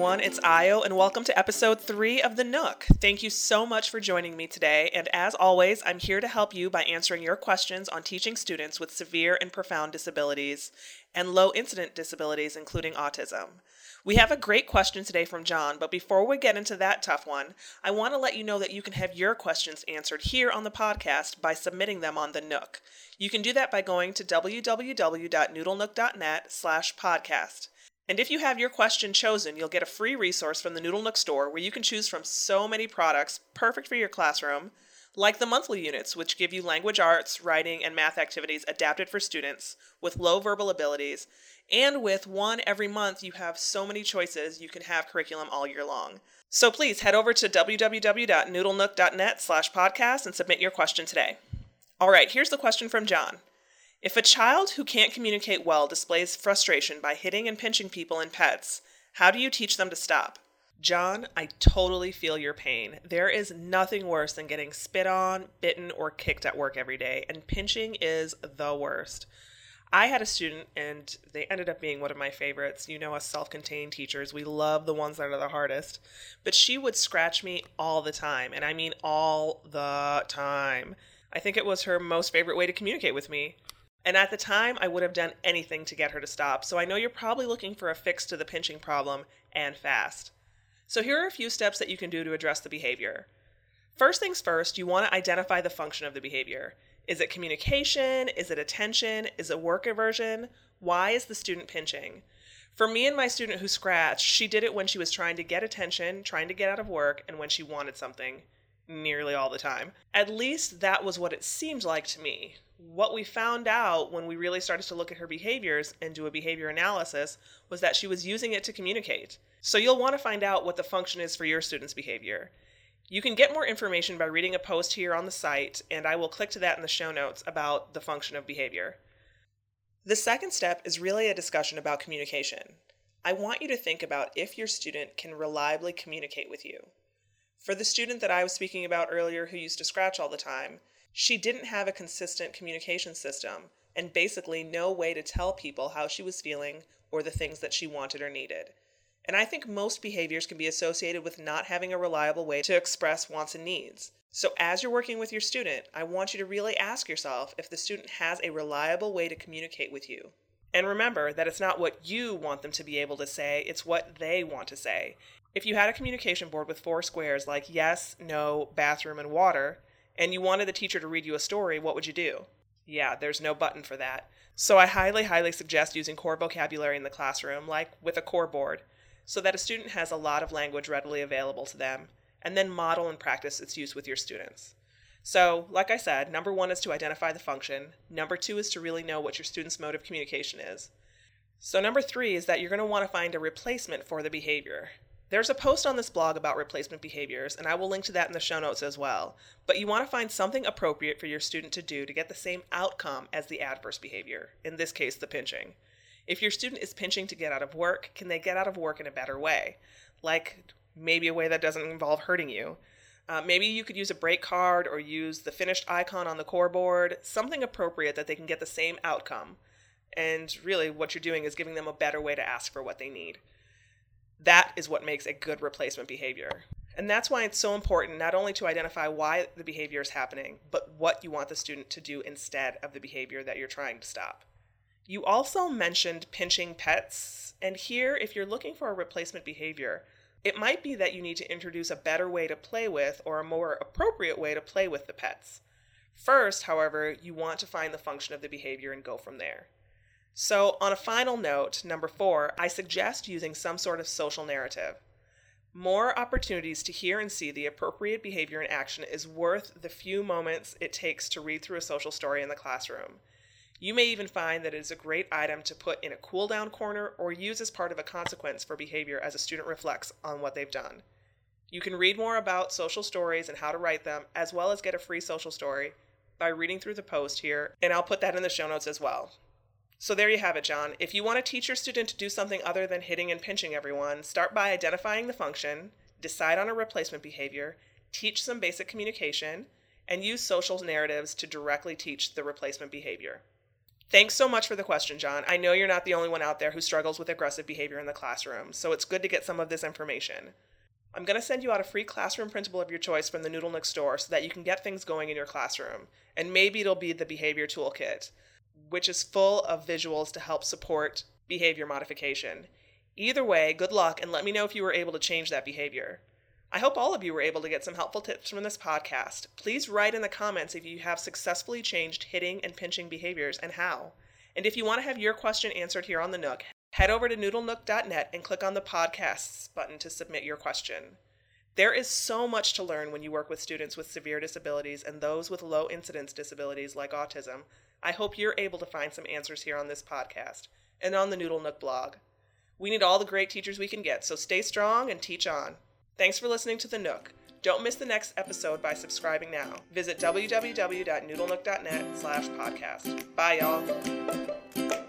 everyone. It's Io, and welcome to episode three of The Nook. Thank you so much for joining me today. And as always, I'm here to help you by answering your questions on teaching students with severe and profound disabilities and low incidence disabilities, including autism. We have a great question today from John, but before we get into that tough one, I want to let you know that you can have your questions answered here on the podcast by submitting them on the Nook. You can do that by going to www.noodlenook.net slash podcast. And if you have your question chosen, you'll get a free resource from the Noodle Nook store where you can choose from so many products perfect for your classroom, like the monthly units, which give you language arts, writing, and math activities adapted for students with low verbal abilities. And with one every month, you have so many choices, you can have curriculum all year long. So please head over to www.noodlenook.net slash podcast and submit your question today. All right, here's the question from John. If a child who can't communicate well displays frustration by hitting and pinching people and pets, how do you teach them to stop? John, I totally feel your pain. There is nothing worse than getting spit on, bitten, or kicked at work every day, and pinching is the worst. I had a student, and they ended up being one of my favorites. You know, us self contained teachers, we love the ones that are the hardest. But she would scratch me all the time, and I mean all the time. I think it was her most favorite way to communicate with me. And at the time, I would have done anything to get her to stop. So I know you're probably looking for a fix to the pinching problem and fast. So here are a few steps that you can do to address the behavior. First things first, you want to identify the function of the behavior. Is it communication? Is it attention? Is it work aversion? Why is the student pinching? For me and my student who scratched, she did it when she was trying to get attention, trying to get out of work, and when she wanted something nearly all the time. At least that was what it seemed like to me what we found out when we really started to look at her behaviors and do a behavior analysis was that she was using it to communicate. So you'll want to find out what the function is for your student's behavior. You can get more information by reading a post here on the site, and I will click to that in the show notes about the function of behavior. The second step is really a discussion about communication. I want you to think about if your student can reliably communicate with you. For the student that I was speaking about earlier who used to scratch all the time, she didn't have a consistent communication system and basically no way to tell people how she was feeling or the things that she wanted or needed. And I think most behaviors can be associated with not having a reliable way to express wants and needs. So, as you're working with your student, I want you to really ask yourself if the student has a reliable way to communicate with you. And remember that it's not what you want them to be able to say, it's what they want to say. If you had a communication board with four squares like yes, no, bathroom, and water, and you wanted the teacher to read you a story, what would you do? Yeah, there's no button for that. So I highly, highly suggest using core vocabulary in the classroom, like with a core board, so that a student has a lot of language readily available to them, and then model and practice its use with your students. So, like I said, number one is to identify the function. Number two is to really know what your student's mode of communication is. So, number three is that you're going to want to find a replacement for the behavior. There's a post on this blog about replacement behaviors, and I will link to that in the show notes as well. But you want to find something appropriate for your student to do to get the same outcome as the adverse behavior, in this case, the pinching. If your student is pinching to get out of work, can they get out of work in a better way? Like maybe a way that doesn't involve hurting you. Uh, maybe you could use a break card or use the finished icon on the core board, something appropriate that they can get the same outcome. And really, what you're doing is giving them a better way to ask for what they need. That is what makes a good replacement behavior. And that's why it's so important not only to identify why the behavior is happening, but what you want the student to do instead of the behavior that you're trying to stop. You also mentioned pinching pets, and here, if you're looking for a replacement behavior, it might be that you need to introduce a better way to play with or a more appropriate way to play with the pets. First, however, you want to find the function of the behavior and go from there. So, on a final note, number four, I suggest using some sort of social narrative. More opportunities to hear and see the appropriate behavior in action is worth the few moments it takes to read through a social story in the classroom. You may even find that it is a great item to put in a cool down corner or use as part of a consequence for behavior as a student reflects on what they've done. You can read more about social stories and how to write them, as well as get a free social story by reading through the post here, and I'll put that in the show notes as well. So there you have it, John. If you want to teach your student to do something other than hitting and pinching everyone, start by identifying the function, decide on a replacement behavior, teach some basic communication, and use social narratives to directly teach the replacement behavior. Thanks so much for the question, John. I know you're not the only one out there who struggles with aggressive behavior in the classroom, so it's good to get some of this information. I'm going to send you out a free classroom printable of your choice from the Noodle store so that you can get things going in your classroom. And maybe it'll be the Behavior Toolkit, which is full of visuals to help support behavior modification. Either way, good luck and let me know if you were able to change that behavior. I hope all of you were able to get some helpful tips from this podcast. Please write in the comments if you have successfully changed hitting and pinching behaviors and how. And if you want to have your question answered here on the Nook, head over to noodlenook.net and click on the podcasts button to submit your question. There is so much to learn when you work with students with severe disabilities and those with low incidence disabilities like autism. I hope you're able to find some answers here on this podcast and on the Noodle Nook blog. We need all the great teachers we can get, so stay strong and teach on. Thanks for listening to The Nook. Don't miss the next episode by subscribing now. Visit www.noodlenook.net slash podcast. Bye, y'all.